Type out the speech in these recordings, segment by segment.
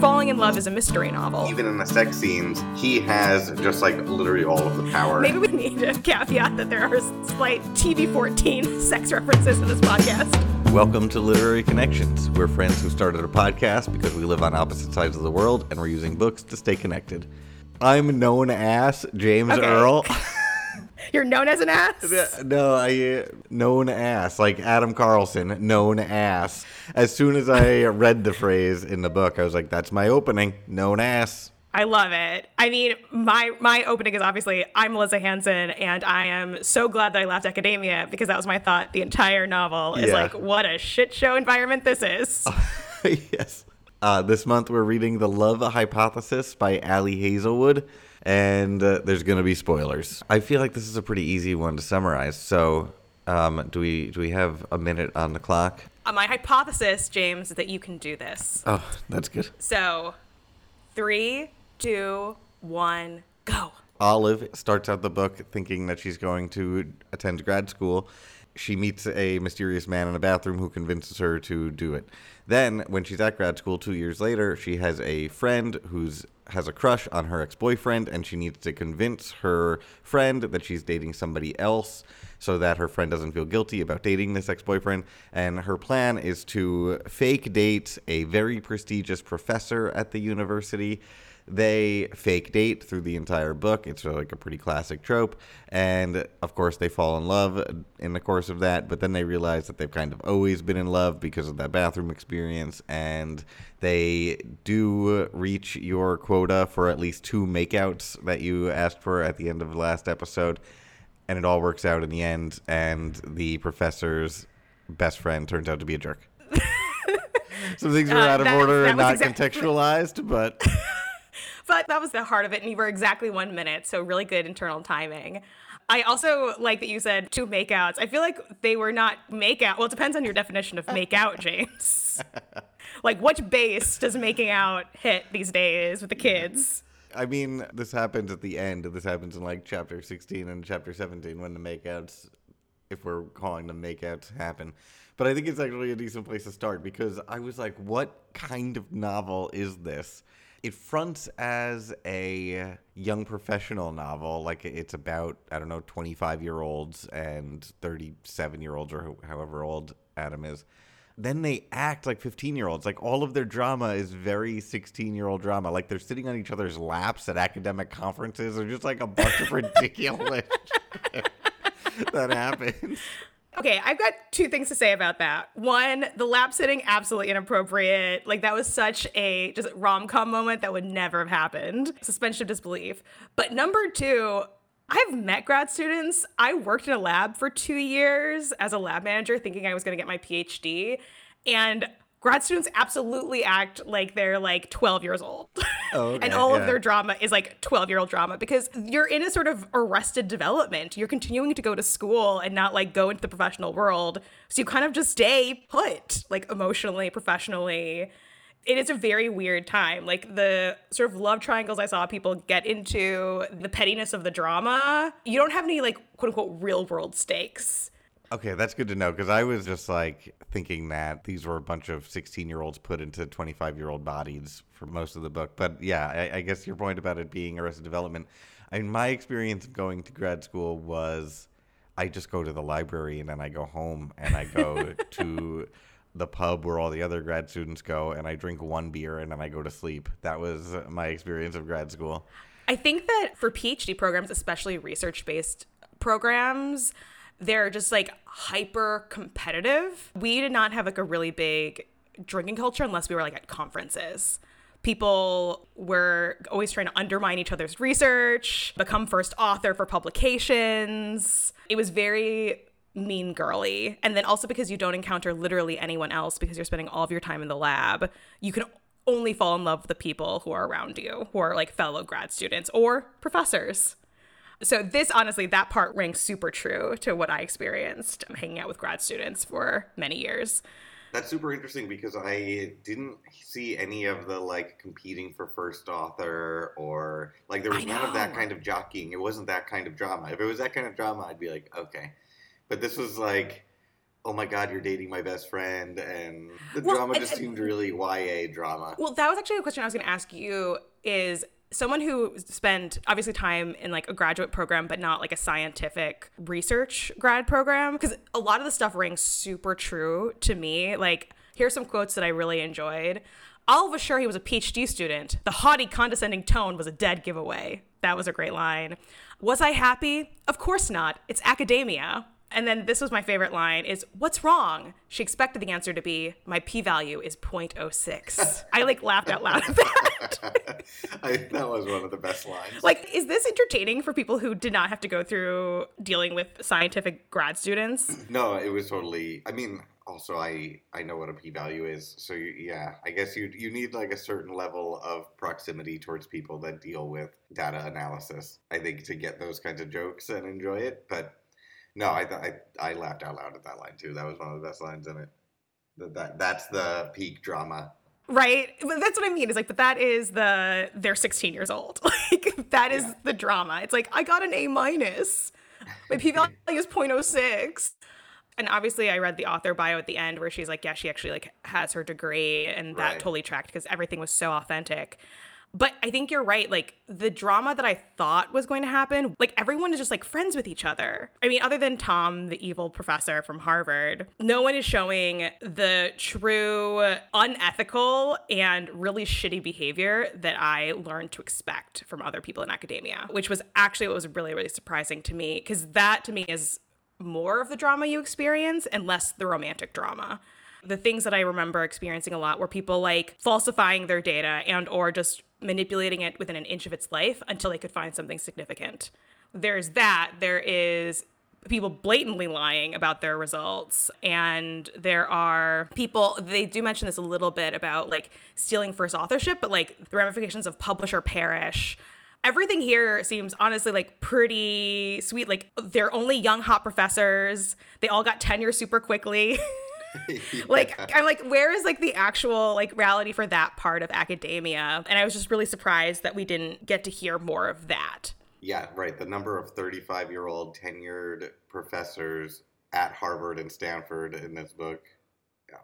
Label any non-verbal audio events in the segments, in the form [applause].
falling in love is a mystery novel. Even in the sex scenes, he has just like literally all of the power. Maybe we need a caveat that there are slight TV 14 sex references in this podcast. Welcome to Literary Connections. We're friends who started a podcast because we live on opposite sides of the world and we're using books to stay connected. I'm known as James Okay. Earl. [laughs] You're known as an ass? no, I known ass like Adam Carlsen, known ass. As soon as I [laughs] read the phrase in the book, I was like, "That's my opening, known ass." I love it. I mean, my my opening is obviously I'm Melissa Hansen, and I am so glad that I left academia because that was my thought. The entire novel is Yeah. like, what a shit show environment this is. [laughs] yes. Uh, this month we're reading The Love Hypothesis by Ali Hazelwood, and uh, there's going to be spoilers. I feel like this is a pretty easy one to summarize. So, um, do we do we have a minute on the clock? Uh, my hypothesis, James, is that you can do this. Oh, that's good. So, three, two, one, go. Olive starts out the book thinking that she's going to attend grad school. She meets a mysterious man in a bathroom who convinces her to do it. Then, when she's at grad school two years later, she has a friend who's has a crush on her ex-boyfriend and she needs to convince her friend that she's dating somebody else so that her friend doesn't feel guilty about dating this ex-boyfriend and her plan is to fake date a very prestigious professor at the university they fake date through the entire book. It's uh, like a pretty classic trope. And of course, they fall in love in the course of that, but then they realize that they've kind of always been in love because of that bathroom experience. And they do reach your quota for at least two makeouts that you asked for at the end of the last episode. And it all works out in the end. And the professor's best friend turns out to be a jerk. [laughs] Some things were Uh, out of that- order that and not exact- contextualized, but. [laughs] But that was the heart of it, and you were exactly one minute, so really good internal timing. I also like that you said two makeouts. I feel like they were not makeout. Well, it depends on your definition of makeout, [laughs] James. like, which base does making out hit these days with the kids? I mean, this happens at the end. This happens in like chapter 16 and chapter 17 when the makeouts, if we're calling them makeouts, happen. But I think it's actually a decent place to start because I was like, what kind of novel is this? It fronts as a young professional novel, like it's about, I don't know, 25 year olds and 37 year olds or however old Adam is then they act like 15 year olds. Like all of their drama is very 16 year old drama. Like they're sitting on each other's laps at academic conferences or just like a bunch of [laughs] ridiculous that happens. Okay, I've got two things to say about that. One, the lap sitting, absolutely inappropriate. Like that was such a just rom com moment that would never have happened. Suspension of disbelief. But number two, I've met grad students. I worked in a lab for two years as a lab manager, thinking I was going to get my PhD, and grad students absolutely act like they're like 12 years old. Oh, [laughs] okay, and all yeah. of their drama is like 12 year old drama because you're in a sort of arrested development. You're continuing to go to school and not like go into the professional world. So you kind of just stay put, like emotionally, professionally. It is a very weird time. Like the sort of love triangles I saw people get into, the pettiness of the drama. You don't have any like quote unquote real world stakes. Okay, that's good to know because I was just like thinking that these were a bunch of 16 year olds put into 25 year old bodies for most of the book. But yeah, I, I guess your point about it being Arrested Development. I mean, my experience of going to grad school was I just go to the library and then I go home and I go [laughs] to the pub where all the other grad students go and I drink one beer and then I go to sleep. That was my experience of grad school. I think that for PhD programs, especially research based programs, they're just like hyper competitive. We did not have like a really big drinking culture unless we were like at conferences. People were always trying to undermine each other's research, become first author for publications. It was very mean girly. And then also because you don't encounter literally anyone else because you're spending all of your time in the lab, you can only fall in love with the people who are around you, who are like fellow grad students or professors. So this honestly, that part rings super true to what I experienced um, hanging out with grad students for many years. That's super interesting because I didn't see any of the like competing for first author or like there was none of that kind of jockeying. It wasn't that kind of drama. If it was that kind of drama, I'd be like, okay. But this was like oh my god, you're dating my best friend, and the Well, drama and- just and- seemed really YA drama. Well, that was actually a question I was going to ask you is someone who spent obviously time in like a graduate program but not like a scientific research grad program because a lot of the stuff rings super true to me. Like here's some quotes that I really enjoyed. Olive was sure he was a PhD student. The haughty, condescending tone was a dead giveaway. That was a great line. Was I happy? Of course not. It's academia. And then this was my favorite line is what's wrong? She expected the answer to be my p-value is 0.06. [laughs] I like laughed out loud at that. [laughs] I, that was one of the best lines. like is this entertaining for people who did not have to go through dealing with scientific grad students? [clears throat] No, it was totally. I mean, also I I know what a p value is, so you, yeah, I guess you you need like a certain level of proximity towards people that deal with data analysis. I think to get those kinds of jokes and enjoy it, but no, I th- I I laughed out loud at that line too. That was one of the best lines in it. That, that that's the peak drama. Right? But that's what I mean. Is like but that is the they're 16 years old. [laughs] Like that is Yeah. the drama. It's like I got an A minus. My p-value [laughs] is 0.06. and obviously i read the author bio at the end where she's like yeah she actually like has her degree and that Right. totally tracked because everything was so authentic but i think you're right like the drama that i thought was going to happen like everyone is just like friends with each other i mean other than tom the evil professor from harvard no one is showing the true unethical and really shitty behavior that i learned to expect from other people in academia which was actually what was really really surprising to me because that to me is more of the drama you experience and less the romantic drama. The things that I remember experiencing a lot were people like falsifying their data and or just manipulating it within an inch of its life until they could find something significant. There's that. There is people blatantly lying about their results and there are people they do mention this a little bit about like stealing first authorship but like the ramifications of publish or perish everything here seems honestly like pretty sweet. Like they're only young hot professors. They all got tenure super quickly. [laughs] [laughs] [laughs] like I'm like, where is like the actual like reality for that part of academia? And I was just really surprised that we didn't get to hear more of that. Yeah, right. The number of 35 year old tenured professors at Harvard and Stanford in this book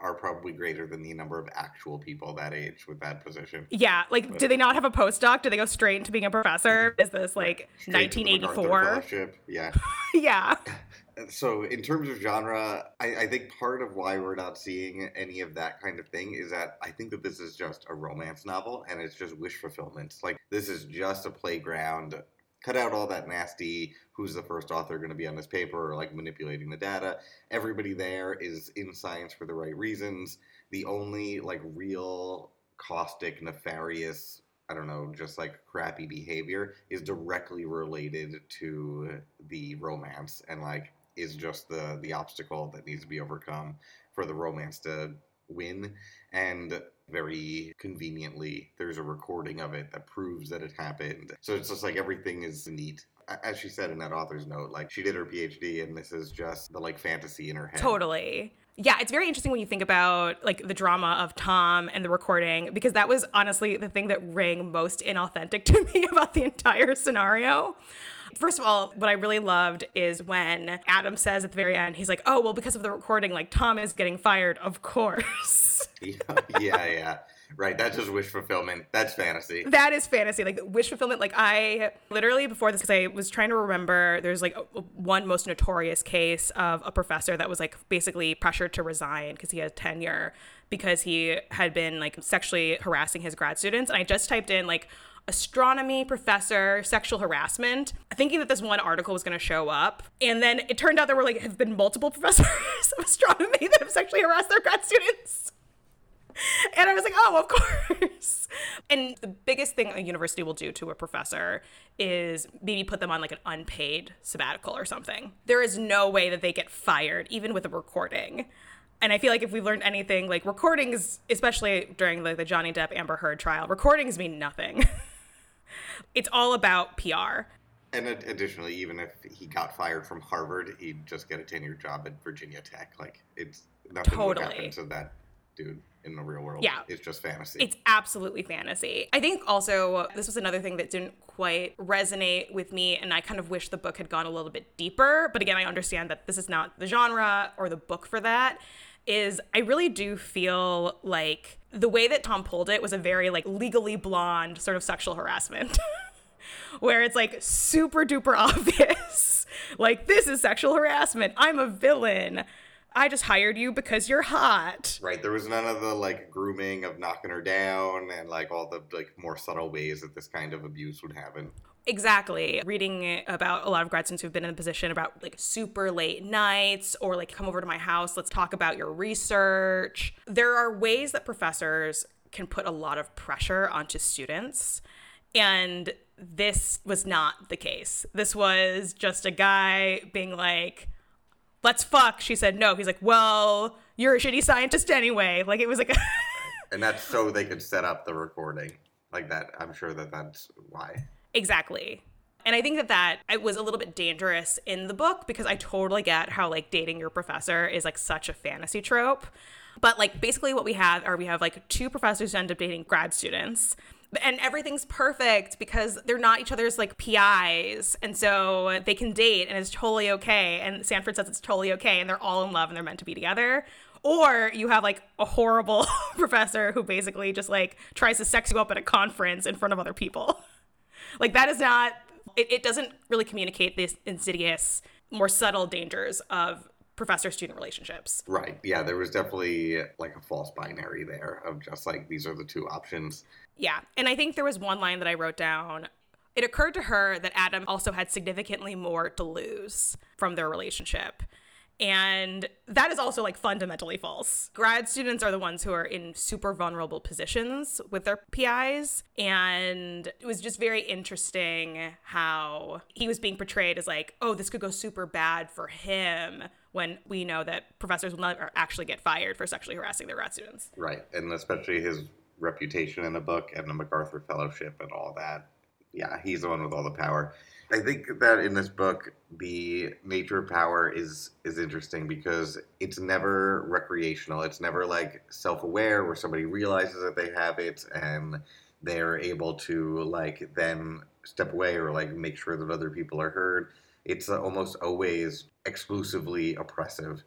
are probably greater than the number of actual people that age with that position. Yeah, like do they not have a postdoc? Do they go straight into being a professor? Mm-hmm. Is this like Straight to the MacArthur 1984? Yeah. [laughs] yeah. So, in terms of genre, I, I think part of why we're not seeing any of that kind of thing is that I think that this is just a romance novel and it's just wish fulfillment. Like, this is just a playground. Cut out all that nasty, who's the first author going to be on this paper, or like manipulating the data. Everybody there is in science for the right reasons. The only like real caustic, nefarious I don't know, just like crappy behavior is directly related to the romance and like is just the the obstacle that needs to be overcome for the romance to win and very conveniently there's a recording of it that proves that it happened so it's just like everything is neat as she said in that author's note like she did her phd and this is just the like fantasy in her head Totally. Yeah, it's very interesting when you think about like the drama of Tom and the recording because that was honestly the thing that rang most inauthentic [laughs] to me about the entire scenario. First of all, what I really loved is when Adam says at the very end, he's like, "Oh, well, because of the recording, like Tom is getting fired, of course." [laughs] yeah yeah yeah. Right that's just wish fulfillment. That's fantasy. That is fantasy. Like wish fulfillment like i literally before this because i was trying to remember there's like a, one most notorious case of a professor that was like basically pressured to resign because he had tenure because he had been like sexually harassing his grad students and i just typed in like astronomy professor sexual harassment thinking that this one article was going to show up and then it turned out there were like have been multiple [laughs] professors of astronomy that have sexually harassed their grad students and I was like, oh, of course. [laughs] And the biggest thing a university will do to a professor is maybe put them on like an unpaid sabbatical or something. There is no way that they get fired, even with a recording. And I feel like if we've learned anything, like recordings, especially during like the Johnny Depp Amber Heard trial, recordings mean nothing. [laughs] it's all about PR. And additionally, even if he got fired from Harvard, he'd just get a tenured job at Virginia Tech. Like it's nothing would Totally. happen to that dude, in the real world. Yeah. It's just fantasy. It's absolutely fantasy. I think also this was another thing that didn't quite resonate with me, and I kind of wish the book had gone a little bit deeper. But again, I understand that this is not the genre or the book for that. Is I really do feel like the way that Tom pulled it was a very like legally blonde sort of sexual harassment. [laughs] Where it's like super duper [laughs] obvious. like, this is sexual harassment. I'm a villain. I just hired you because you're hot. Right. There was none of the like grooming of knocking her down and like all the like more subtle ways that this kind of abuse would happen. Exactly. Reading about a lot of grad students who've been in a position about like super late nights or like come over to my house, let's talk about your research. There are ways that professors can put a lot of pressure onto students. And this was not the case. This was just a guy being like, let's fuck. She said no. He's like, well, you're a shitty scientist anyway. Like it was like, And that's so they could set up the recording like that. I'm sure that that's why. Exactly. And I think that that it was a little bit dangerous in the book because I totally get how like dating your professor is like such a fantasy trope. But like basically what we have are we have like two professors who end up dating grad students and everything's perfect because they're not each other's like PIs. And so they can date and it's totally okay. And Stanford says it's totally okay. And they're all in love and they're meant to be together. Or you have like a horrible [laughs] professor who basically just like tries to sex you up at a conference in front of other people. Like that is not, it, it doesn't really communicate this insidious, more subtle dangers of professor student relationships. Right. Yeah, there was definitely like a false binary there of just like these are the two options. Yeah. And I think there was one line that I wrote down. It occurred to her that Adam also had significantly more to lose from their relationship. And that is also like fundamentally false. Grad students are the ones who are in super vulnerable positions with their PIs. And it was just very interesting how he was being portrayed as like, oh, this could go super bad for him when we know that professors will never actually get fired for sexually harassing their grad students. Right. And especially his reputation in the book and the MacArthur Fellowship and all that. Yeah, he's the one with all the power. I think that in this book, the nature of power is is interesting because it's never recreational. It's never like self-aware where somebody realizes that they have it and they're able to like then step away or like make sure that other people are heard. It's almost always exclusively oppressive.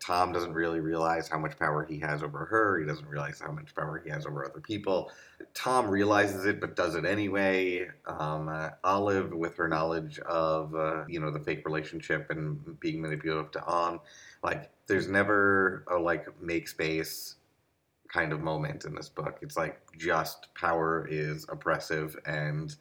Tom doesn't really realize how much power he has over her. He doesn't realize how much power he has over other people. Tom realizes it, but does it anyway. Um, uh, Olive, with her knowledge of uh, you know the fake relationship and being manipulative to Anh, like there's never a like make space kind of moment in this book. It's like just power is oppressive and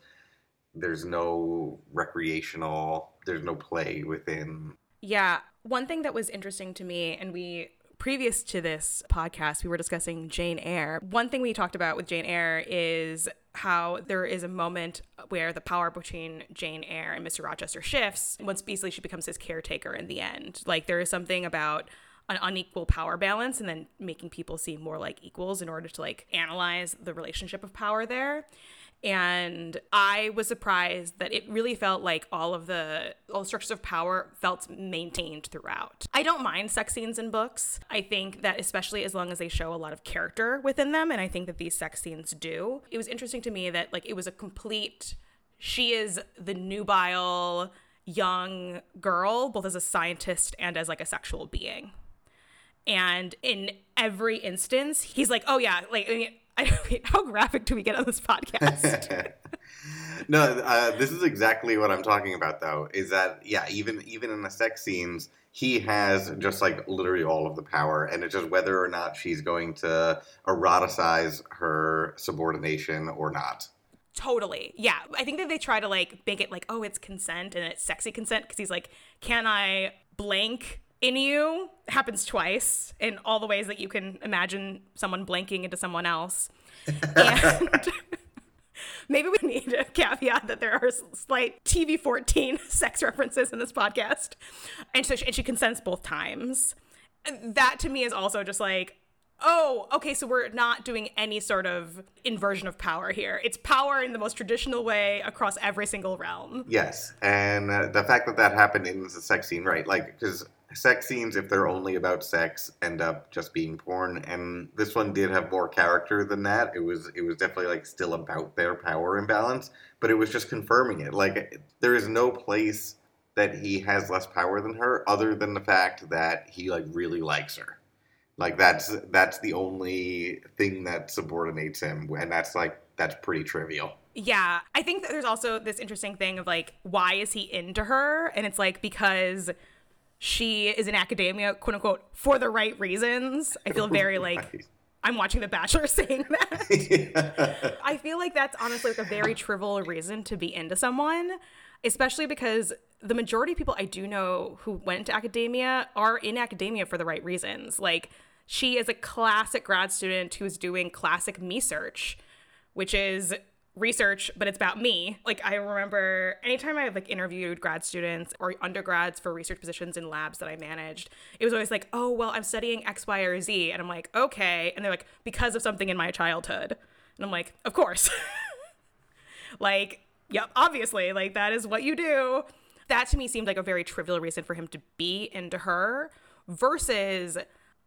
there's no recreational, there's no play within Yeah. One thing that was interesting to me, and we previous to this podcast, we were discussing Jane Eyre. One thing we talked about with Jane Eyre is how there is a moment where the power between Jane Eyre and Mr. Rochester shifts once basically she becomes his caretaker in the end. Like there is something about an unequal power balance and then making people seem more like equals in order to like analyze the relationship of power there and i was surprised that it really felt like all of the all the structures of power felt maintained throughout. I don't mind sex scenes in books. I think that especially as long as they show a lot of character within them and i think that these sex scenes do it was interesting to me that like it was a complete she is the nubile young girl both as a scientist and as like a sexual being. And in every instance he's like oh yeah like I mean, [laughs] I, how graphic do we get on this podcast [laughs] no, uh, this is exactly what I'm talking about, though. Is that yeah? Even even in the sex scenes, he has just like literally all of the power, and it's just whether or not she's going to eroticize her subordination or not. totally yeah i think that they try to like make it like oh it's consent and it's sexy consent because he's like can i blank in you happens twice in all the ways that you can imagine someone blanking into someone else. [laughs] And [laughs] maybe we need a caveat that there are slight tv 14 [laughs] sex references in this podcast. And so she, and she consents both times. That to me is also just like oh okay so we're not doing any sort of inversion of power here. It's power in the most traditional way across every single realm. Yes, and uh, the fact that that happened in the sex scene, right? Like, because sex scenes, if they're only about sex, end up just being porn. And this one did have more character than that. It was it was definitely like still about their power imbalance, but it was just confirming it. Like there is no place that he has less power than her, other than the fact that he like really likes her. Like that's that's the only thing that subordinates him, and that's like that's pretty trivial. Yeah, I think that there's also this interesting thing of like, why is he into her? And it's like because she is in academia, quote unquote, for the right reasons. I feel very [laughs] like Right. I'm watching The Bachelor [laughs] saying that. I feel like that's honestly like a very trivial reason to be into someone, especially because the majority of people I do know who went to academia are in academia for the right reasons. Like she is a classic grad student who's doing classic me search, which is research, but it's about me. Like I remember anytime I've like interviewed grad students or undergrads for research positions in labs that I managed, it was always like, oh well, I'm studying X, Y, or Z. And I'm like, okay. And they're like, because of something in my childhood. And I'm like, of course. [laughs] like, yep, obviously, like that is what you do. That to me seemed like a very trivial reason for him to be into her versus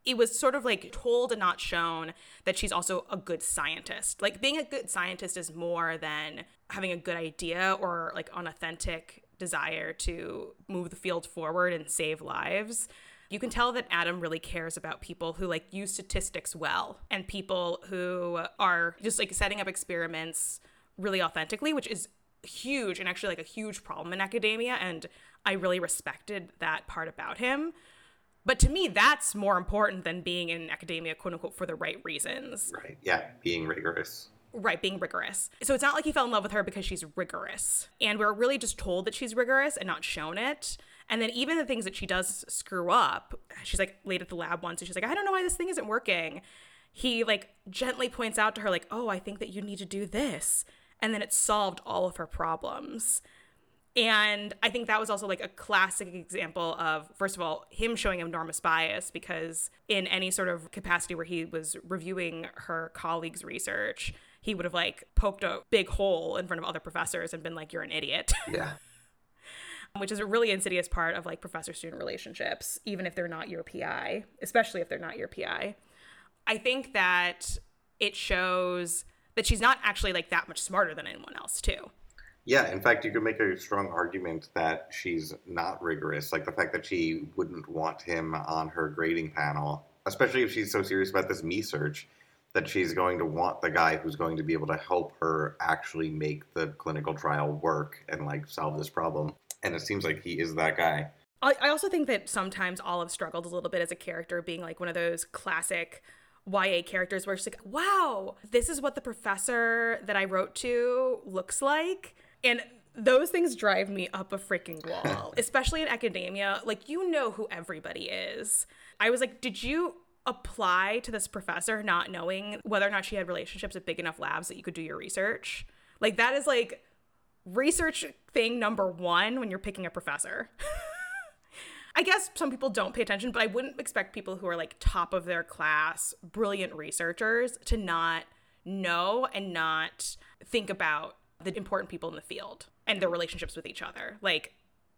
it was sort of like told and not shown that she's also a good scientist. Like being a good scientist is more than having a good idea or like an authentic desire to move the field forward and save lives. You can tell that Adam really cares about people who like use statistics well and people who are just like setting up experiments really authentically, which is huge and actually like a huge problem in academia and I really respected that part about him. But to me, that's more important than being in academia, quote unquote, for the right reasons. Right. Yeah, being rigorous. Right, being rigorous. So it's not like he fell in love with her because she's rigorous. And we're really just told that she's rigorous and not shown it. And then even the things that she does screw up, she's like late at the lab once and she's like, I don't know why this thing isn't working. He like gently points out to her, like, oh, I think that you need to do this. And then it solved all of her problems. And I think that was also like a classic example of, first of all, him showing enormous bias because in any sort of capacity where he was reviewing her colleagues' research, he would have like poked a big hole in front of other professors and been like, you're an idiot, [laughs] Yeah. which is a really insidious part of like professor student relationships, even if they're not your PI, especially if they're not your PI. I think that it shows that she's not actually like that much smarter than anyone else, too. Yeah, in fact, you could make a strong argument that she's not rigorous. Like the fact that she wouldn't want him on her grading panel, especially if she's so serious about this me search, that she's going to want the guy who's going to be able to help her actually make the clinical trial work and like solve this problem. And it seems like he is that guy. I, I also think that sometimes Olive struggled a little bit as a character, being like one of those classic YA characters where she's like, wow, this is what the professor that I wrote to looks like. And those things drive me up a freaking wall, [laughs] especially in academia. Like, you know who everybody is. I was like, did you apply to this professor not knowing whether or not she had relationships at big enough labs that you could do your research? Like, that is like research thing number one when you're picking a professor. [laughs] I guess some people don't pay attention, but I wouldn't expect people who are like top of their class, brilliant researchers to not know and not think about the important people in the field and their relationships with each other. Like,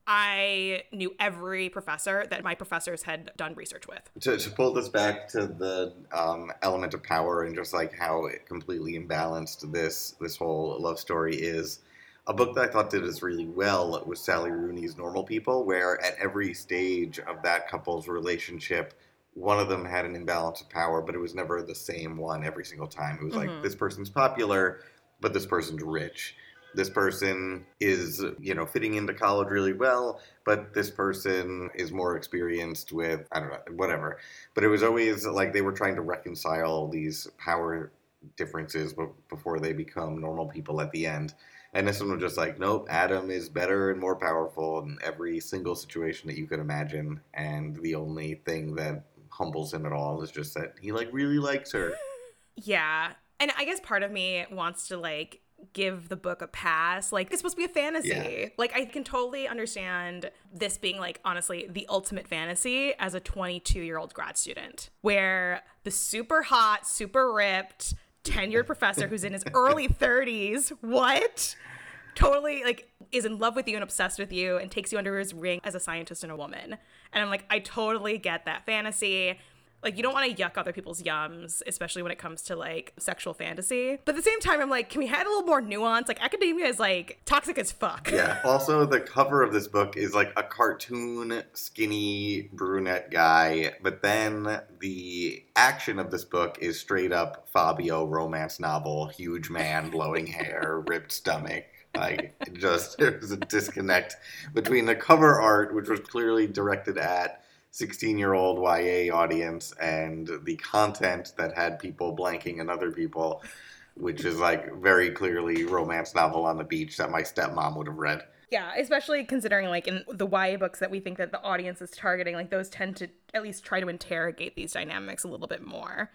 I knew every professor that my professors had done research with. To, to pull this back to the um, element of power and just like how it completely imbalanced this this whole love story is, a book that I thought did this really well was Sally Rooney's Normal People, where at every stage of that couple's relationship, one of them had an imbalance of power, but it was never the same one every single time. It was Mhm. like this person's popular, but this person's rich. This person is, you know, fitting into college really well, but this person is more experienced with, I don't know, whatever. But it was always like they were trying to reconcile these power differences before they become normal people at the end. And this one was just like, nope, Adam is better and more powerful in every single situation that you could imagine. And the only thing that humbles him at all is just that he like really likes her. [laughs] Yeah. And I guess part of me wants to like give the book a pass. Like it's supposed to be a fantasy. Yeah. Like I can totally understand this being like honestly the ultimate fantasy as a 22-year-old grad student where the super hot, super ripped tenured professor who's in his [laughs] early 30s, what? totally like is in love with you and obsessed with you and takes you under his ring as a scientist and a woman. And I'm like, I totally get that fantasy like you don't want to yuck other people's yums especially when it comes to like sexual fantasy but at the same time i'm like can we add a little more nuance like academia is like toxic as fuck Yeah. Also, the cover of this book is like a cartoon, skinny brunette guy, but then the action of this book is straight up Fabio romance novel, huge man, blowing [laughs] hair, ripped stomach. Like, just there's a disconnect between the cover art, which was clearly directed at 16 year old YA audience, and the content that had people blanking and other people which is like very clearly romance novel on the beach that my stepmom would have read. yeah especially considering like in the ya books that we think that the audience is targeting like those tend to at least try to interrogate these dynamics a little bit more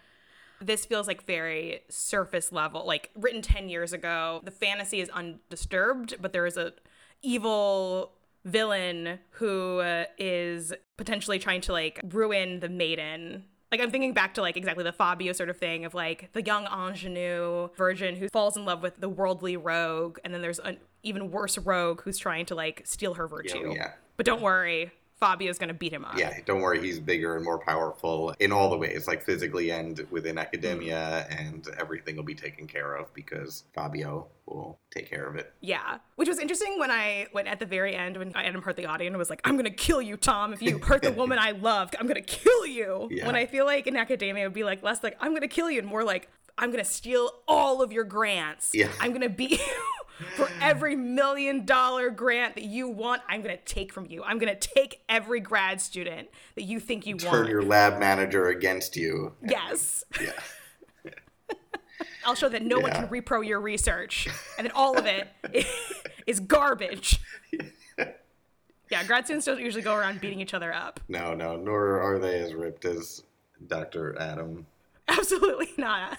this feels like very surface level like written 10 years ago the fantasy is undisturbed but there is a evil villain who uh, is potentially trying to like ruin the maiden. Like i'm thinking back to like exactly the fabio sort of thing of like the young ingenue virgin who falls in love with the worldly rogue and then there's an even worse rogue who's trying to like steal her virtue. yeah. but don't worry fabio's gonna beat him up Yeah, don't worry, he's bigger and more powerful in all the ways, like physically and within academia, and everything will be taken care of because Fabio will take care of it. Yeah, which was interesting when I when at the very end when Adam hurt the audience and was like, "I'm gonna kill you, Tom, if you hurt the [laughs] woman I love. I'm gonna kill you." Yeah. When I feel like in academia it would be like less like I'm gonna kill you and more like I'm gonna steal all of your grants. Yeah. I'm gonna beat you [laughs] for every million dollar grant that you want. I'm gonna take from you. I'm gonna take every grad student that you think you Turn want. Turn your lab manager against you. yes. Yeah. [laughs] I'll show that no one can repro your research, and then all of it [laughs] is garbage. Yeah, grad students don't usually go around beating each other up. No, no, nor are they as ripped as Dr. Adam. Absolutely not.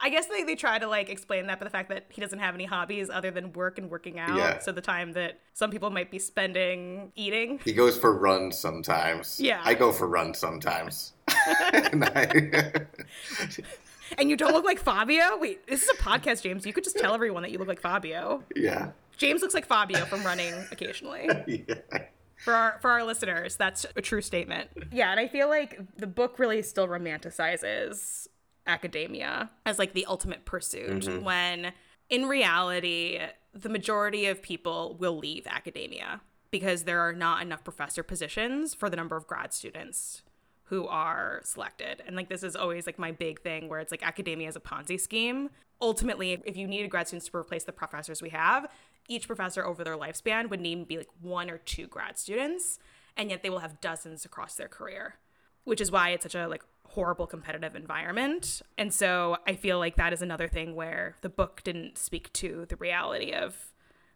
I guess they, they try to like explain that by the fact that he doesn't have any hobbies other than work and working out. Yeah. So the time that some people might be spending eating. He goes for runs sometimes. Yeah. I go for runs sometimes. [laughs] And I- [laughs] And you don't look like Fabio? Wait, this is a podcast, James. You could just tell everyone that you look like Fabio. yeah. James looks like Fabio from running occasionally. [laughs] Yeah. for our for our listeners that's a true statement yeah and i feel like the book really still romanticizes academia as like the ultimate pursuit mm-hmm. when in reality the majority of people will leave academia because there are not enough professor positions for the number of grad students who are selected. And like this is always like my big thing where it's like academia is a Ponzi scheme. Ultimately, if you needed grad students to replace the professors we have, each professor over their lifespan would need to be like one or two grad students, and yet they will have dozens across their career. Which is why it's such a like horrible competitive environment. And so I feel like that is another thing where the book didn't speak to the reality of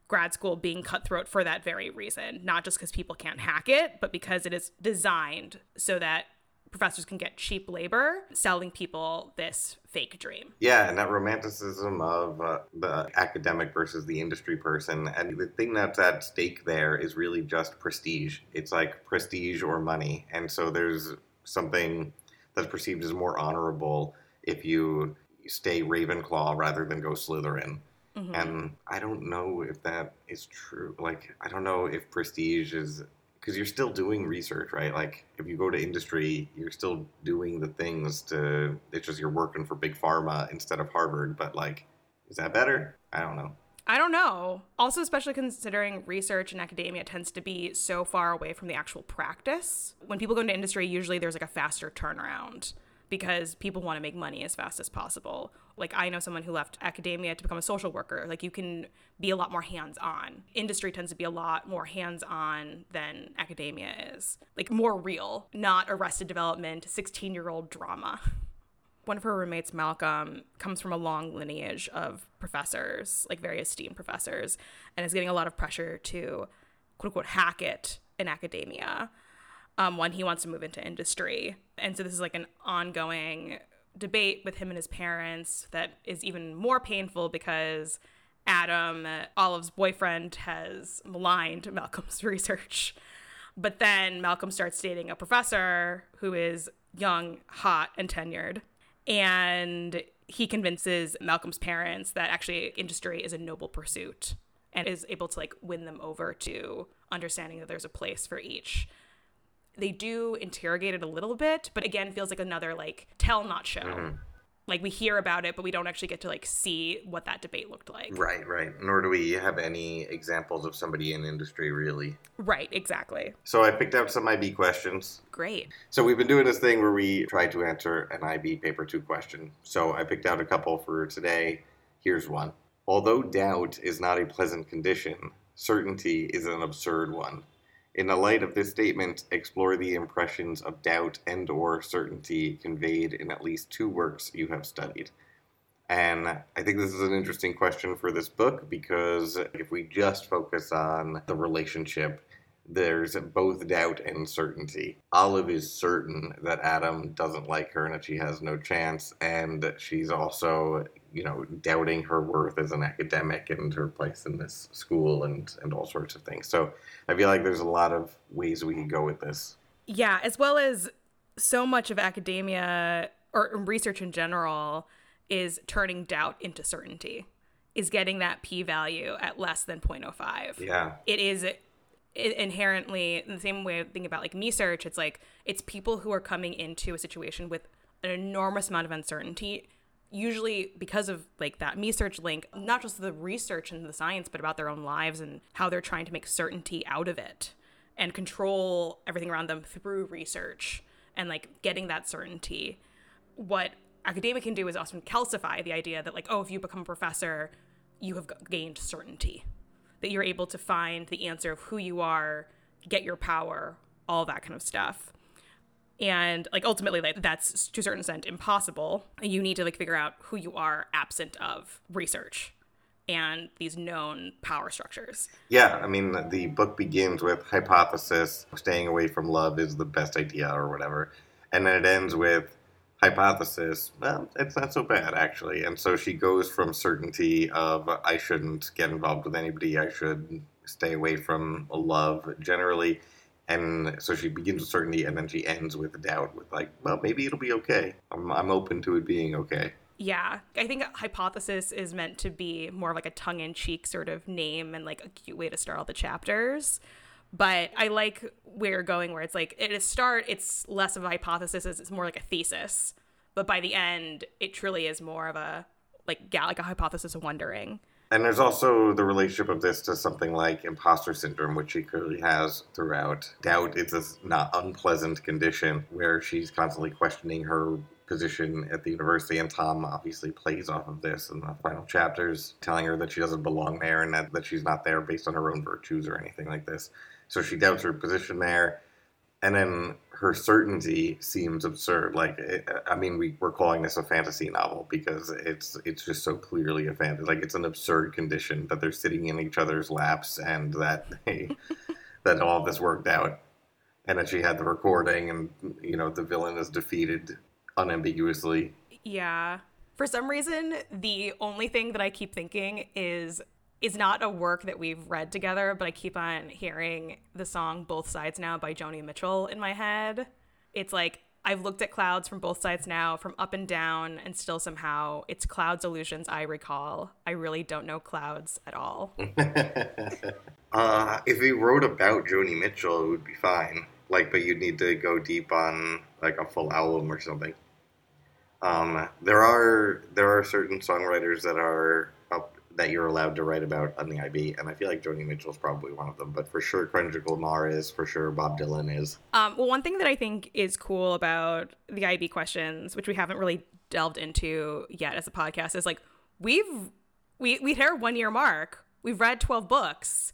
grad school being cutthroat for that very reason, not just because people can't hack it, but because it is designed so that professors can get cheap labor selling people this fake dream. Yeah, and that romanticism of uh, the academic versus the industry person. And the thing that's at stake there is really just prestige. It's like prestige or money. And so there's something that's perceived as more honorable if you stay Ravenclaw rather than go Slytherin. Mhm. And I don't know if that is true. Like, I don't know if prestige is because you're still doing research, right? Like, if you go to industry, you're still doing the things to. It's just you're working for big pharma instead of Harvard. But like, is that better? I don't know. I don't know. Also, especially considering research and academia tends to be so far away from the actual practice. When people go into industry, usually there's like a faster turnaround because people want to make money as fast as possible. Like, I know someone who left academia to become a social worker. Like, you can be a lot more hands on. Industry tends to be a lot more hands on than academia is. Like, more real, not arrested development, 16 year old drama. One of her roommates, Malcolm, comes from a long lineage of professors, like very esteemed professors, and is getting a lot of pressure to quote unquote hack it in academia um, when he wants to move into industry. And so this is like an ongoing debate with him and his parents that is even more painful because Adam, Olive's boyfriend, has maligned Malcolm's [laughs] research. But then Malcolm starts dating a professor who is young, hot, and tenured. And he convinces Malcolm's parents that actually industry is a noble pursuit and is able to like win them over to understanding that there's a place for each. They do interrogate it a little bit, but again, feels like another like tell not show. Mm-hmm. Like we hear about it, but we don't actually get to like see what that debate looked like. Right, right. Nor do we have any examples of somebody in industry really. Right, exactly. So I picked out some IB questions. Great. So we've been doing this thing where we try to answer an IB paper two question. So I picked out a couple for today. Here's one. Although doubt is not a pleasant condition, certainty is an absurd one. In the light of this statement, explore the impressions of doubt and or certainty conveyed in at least two works you have studied. And I think this is an interesting question for this book because if we just focus on the relationship, there's both doubt and certainty. Olive is certain that Adam doesn't like her and that she has no chance, and she's also, you know, doubting her worth as an academic and her place in this school and, and all sorts of things. So I feel like there's a lot of ways we can go with this. Yeah, as well as so much of academia or research in general is turning doubt into certainty, is getting that p value at less than 0.05. Yeah. It is inherently in the same way I think about like me search, it's like it's people who are coming into a situation with an enormous amount of uncertainty usually because of like that me search link not just the research and the science but about their own lives and how they're trying to make certainty out of it and control everything around them through research and like getting that certainty. What academia can do is often calcify the idea that like oh if you become a professor you have gained certainty that you're able to find the answer of who you are get your power all that kind of stuff. And like ultimately like that's to a certain extent impossible. You need to like figure out who you are absent of research and these known power structures. Yeah, I mean, the book begins with hypothesis, staying away from love is the best idea or whatever. And then it ends with hypothesis, well, it's not so bad actually. And so she goes from certainty of I shouldn't get involved with anybody, I should stay away from love generally. And so she begins with certainty and then she ends with doubt, with like, well, maybe it'll be okay. I'm, I'm open to it being okay. yeah i think hypothesis is meant to be more like a tongue-in-cheek sort of name and like a cute way to start all the chapters but i like where you're going where it's like at a start it's less of a hypothesis it's more like a thesis but by the end it truly is more of a like yeah like a hypothesis of wondering And there's also the relationship of this to something like imposter syndrome, which she clearly has throughout. Doubt is this not unpleasant condition where she's constantly questioning her position at the university, and Tom obviously plays off of this in the final chapters, telling her that she doesn't belong there and that, that she's not there based on her own virtues or anything like this. So she doubts her position there. And then her certainty seems absurd. Like, eh, eh, I mean, we, we're calling this a fantasy novel because it's it's just so clearly a fantasy. Like, it's an absurd condition that they're sitting in each other's laps and that they [laughs] that all this worked out, and that she had the recording, and you know, the villain is defeated unambiguously. Yeah. For some reason, the only thing that I keep thinking is is not a work that we've read together, but I keep on hearing the song Both Sides Now by Joni Mitchell in my head. It's like I've looked at clouds from both sides now, from up and down, and still somehow it's clouds illusions I recall. I really don't know clouds at all. [laughs] uh, if he wrote about Joni Mitchell, it would be fine. Like, but you'd need to go deep on like a full album or something. Um, there are there are certain songwriters that are that you're allowed to write about on the IB, and I feel like Joni Mitchell's probably one of them. But for sure, Kendrick Lamar is. For sure, Bob Dylan is. Um, well, one thing that I think is cool about the IB questions, which we haven't really delved into yet as a podcast, is like we've we we hit our one year mark. We've read twelve books,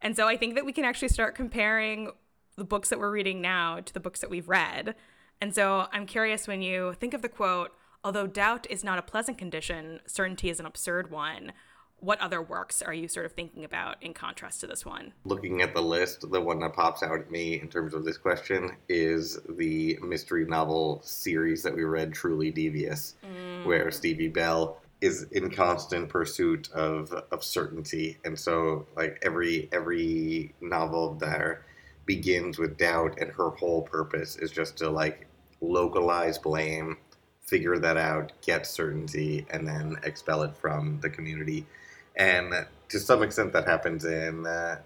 and so I think that we can actually start comparing the books that we're reading now to the books that we've read. And so I'm curious when you think of the quote, although doubt is not a pleasant condition, certainty is an absurd one. What other works are you sort of thinking about in contrast to this one? Looking at the list, the one that pops out at me in terms of this question is the mystery novel series that we read, Truly Devious, mm. where Stevie Bell is in constant pursuit of of certainty, and so like every every novel there begins with doubt, and her whole purpose is just to like localize blame, figure that out, get certainty, and then expel it from the community. And to some extent that happens in uh,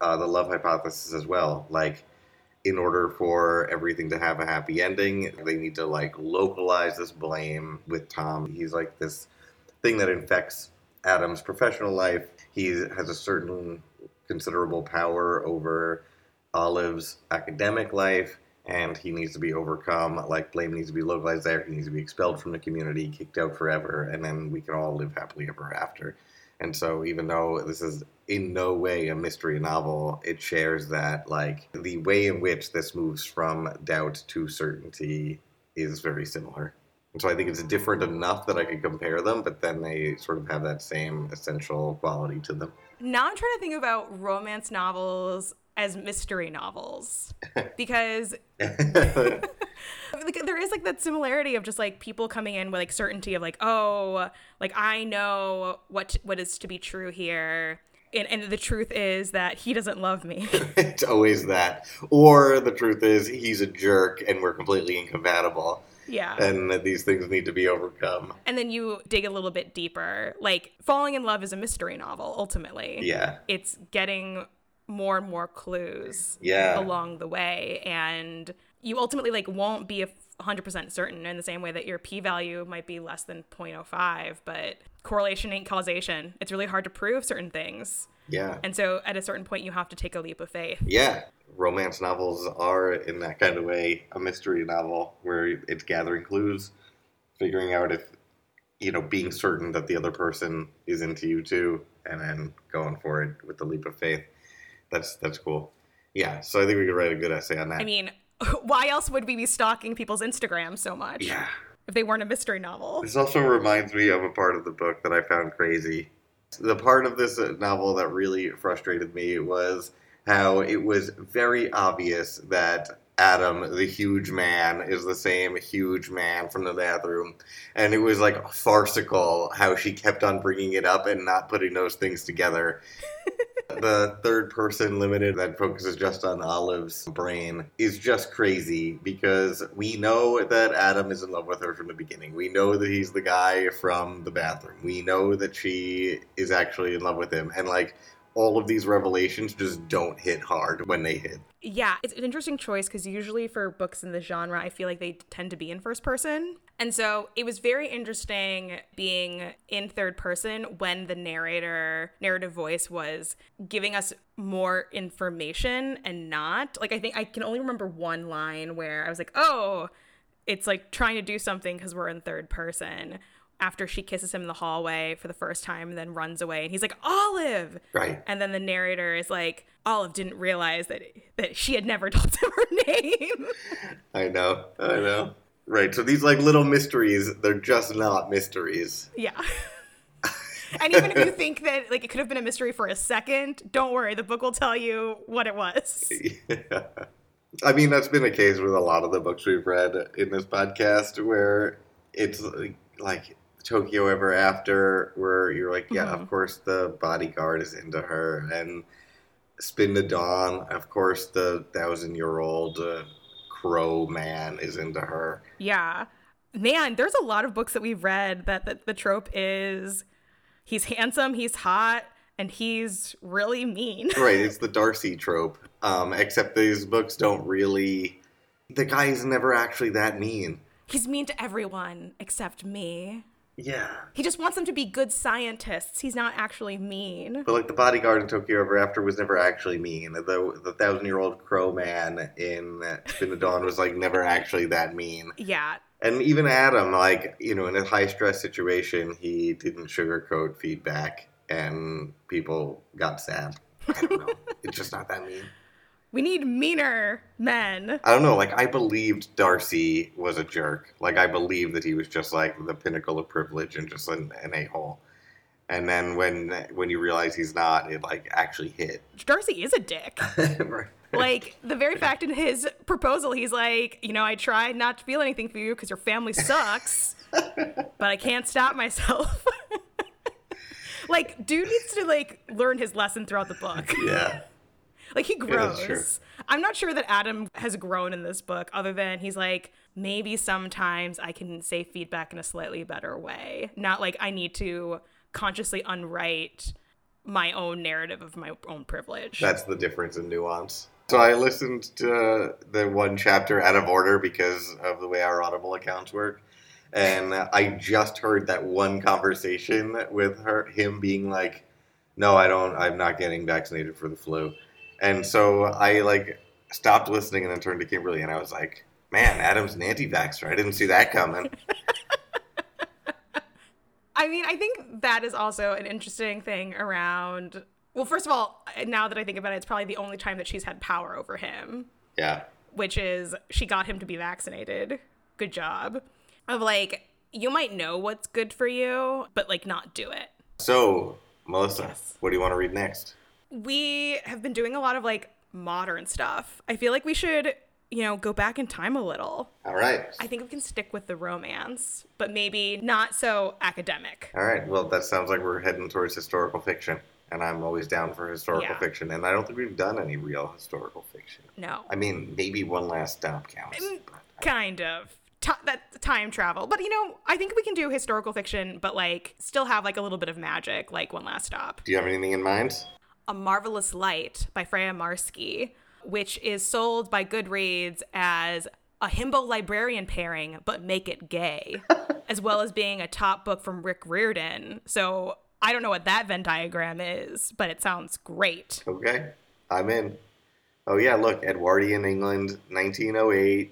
uh, the love hypothesis as well. Like, in order for everything to have a happy ending, they need to like localize this blame with Tom. He's like this thing that infects Adam's professional life. He has a certain considerable power over Olive's academic life, and he needs to be overcome. Like, blame needs to be localized there. He needs to be expelled from the community, kicked out forever, and then we can all live happily ever after. And so, even though this is in no way a mystery novel, it shares that, like, the way in which this moves from doubt to certainty is very similar. And so, I think it's different enough that I could compare them, but then they sort of have that same essential quality to them. Now I'm trying to think about romance novels as mystery novels [laughs] because [laughs] like, there is like that similarity of just like people coming in with like certainty of like oh like I know what what is to be true here and, and the truth is that he doesn't love me. [laughs] it's always that. Or the truth is he's a jerk and we're completely incompatible. Yeah. And that these things need to be overcome. And then you dig a little bit deeper. Like falling in love is a mystery novel ultimately. Yeah. It's getting more and more clues Yeah. along the way and you ultimately like won't be a 100% certain in the same way that your p value might be less than 0.05 but correlation ain't causation it's really hard to prove certain things Yeah. and so at a certain point you have to take a leap of faith Yeah. Romance novels are, in that kind of way, a mystery novel where it's gathering clues, figuring out if, you know, being certain that the other person is into you too, and then going for it with the leap of faith. That's that's cool. Yeah. So I think we could write a good essay on that. i mean [laughs] why else would we be stalking people's instagram so much yeah. if they weren't a mystery novel This also reminds me of a part of the book that I found crazy. The part of this novel that really frustrated me was how it was very obvious that Adam, the huge man, is the same huge man from the bathroom. And it was like farcical how she kept on bringing it up and not putting those things together. [laughs] the third person limited that focuses just on Olive's brain is just crazy because we know that Adam is in love with her from the beginning. We know that he's the guy from the bathroom. We know that she is actually in love with him. And like all of these revelations just don't hit hard when they hit. Yeah, it's an interesting choice because usually for books in the genre, I feel like they tend to be in first person. And so it was very interesting being in third person when the narrator, narrative voice was giving us more information and not. Like, I think I can only remember one line where I was like, oh, it's like trying to do something because we're in third person. After she kisses him in the hallway for the first time and then runs away, and he's like, Olive! Right. And then the narrator is like, Olive didn't realize that that she had never [laughs] told him her name. I know. I know. Right. So these like little mysteries, they're just not mysteries. yeah. [laughs] and even if you think that like it could have been a mystery for a second, don't worry, the book will tell you what it was. [laughs] Yeah. I mean, that's been the case with a lot of the books we've read in this podcast where it's like, like Tokyo Ever After, where you're like, yeah, Mhm. of course the bodyguard is into her, and Spin the Dawn, of course the thousand year old uh, crow man is into her. Yeah. Man, there's a lot of books that we've read that, that the trope is he's handsome, he's hot, and he's really mean. [laughs] Right, it's the Darcy trope, um, except these books don't really. The guy is never actually that mean. He's mean to everyone except me. Yeah. He just wants them to be good scientists. He's not actually mean. But like the bodyguard in Tokyo Ever After was never actually mean. The the thousand year old crow man in Spin the Dawn was like never actually that mean. Yeah. And even Adam, like you know, in a high stress situation, he didn't sugarcoat feedback, and people got sad. I don't know. [laughs] it's just not that mean. We need meaner men. I don't know. Like I believed Darcy was a jerk. Like I believed that he was just like the pinnacle of privilege and just an, an a hole. And then when when you realize he's not, it like actually hit. Darcy is a dick. [laughs] Right. Like the very fact in his proposal, he's like, you know, I tried not to feel anything for you because your family sucks, [laughs] but I can't stop myself. [laughs] like, dude needs to like learn his lesson throughout the book. yeah. Like he grows. I'm not sure that Adam has grown in this book, other than he's like, maybe sometimes I can say feedback in a slightly better way. Not like I need to consciously unwrite my own narrative of my own privilege. That's the difference in nuance. So I listened to the one chapter out of order because of the way our Audible accounts work. And I just heard that one conversation with her, him being like, "No, I don't. I'm not getting vaccinated for the flu." And so I like stopped listening and then turned to Kimberly and I was like, "Man, Adam's an anti-vaxxer. I didn't see that coming." I mean, I think that is also an interesting thing around. Well, first of all, now that I think about it, it's probably the only time that she's had power over him, yeah. which is she got him to be vaccinated. Good job. Of like, you might know what's good for you, but like not do it. So, Melissa, Yes. what do you want to read next? We have been doing a lot of like modern stuff. I feel like we should, you know, go back in time a little. All right. I think we can stick with the romance, but maybe not so academic. All right. Well, that sounds like we're heading towards historical fiction, and I'm always down for historical Yeah. fiction. And I don't think we've done any real historical fiction. No. I mean, maybe one last stop counts. Mm, but I- kind of Ti that time travel but you know i think we can do historical fiction but like still have like a little bit of magic like one last stop Do you have anything in mind? A marvelous light by Freya Marske which is sold by goodreads as a himbo librarian pairing but make it gay [laughs] as well as being a top book from rick riordan so i don't know what that venn diagram is but it sounds great Okay, I'm in. Oh yeah, look, Edwardian England, 1908.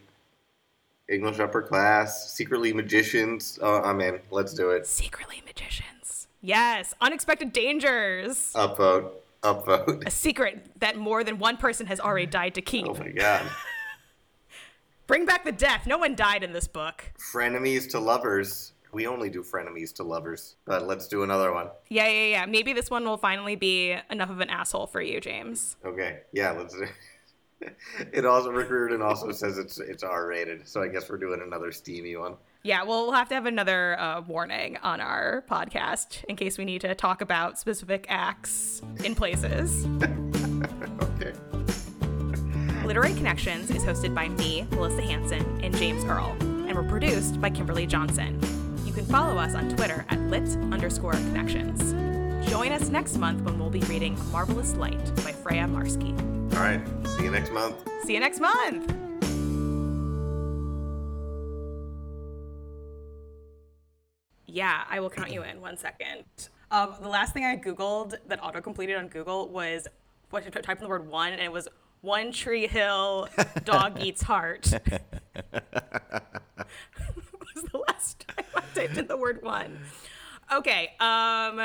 English upper class, secretly magicians. Oh, I'm in. Let's do it. secretly magicians yes unexpected dangers Upvote. Upvote. a secret that more than one person has already died to keep. Oh my god. [laughs] Bring back the death. No one died in this book. Frenemies to lovers. We only do frenemies to lovers, but let's do another one. Yeah, yeah, yeah. Maybe this one will finally be enough of an asshole for you, James. Okay, yeah, let's do. [laughs] It also Rick Riordan also says it's it's R rated, so I guess we're doing another steamy one. Yeah, well, we'll have to have another uh, warning on our podcast in case we need to talk about specific acts in places. [laughs] Okay. Literary Connections is hosted by me, Melissa Hanson, and James Earl, and we're produced by Kimberly Johnson. You can follow us on Twitter at lit underscore connections. Join us next month when we'll be reading Marvelous Light by Freya Marske. All right. See you next month. See you next month! Yeah, I will count you in one second. Um, the last thing I Googled that auto completed on Google was what I typed in the word one, and it was One Tree Hill Dog [laughs] Eats Heart. [laughs] was the last [laughs] time I typed in the word one. Okay, um,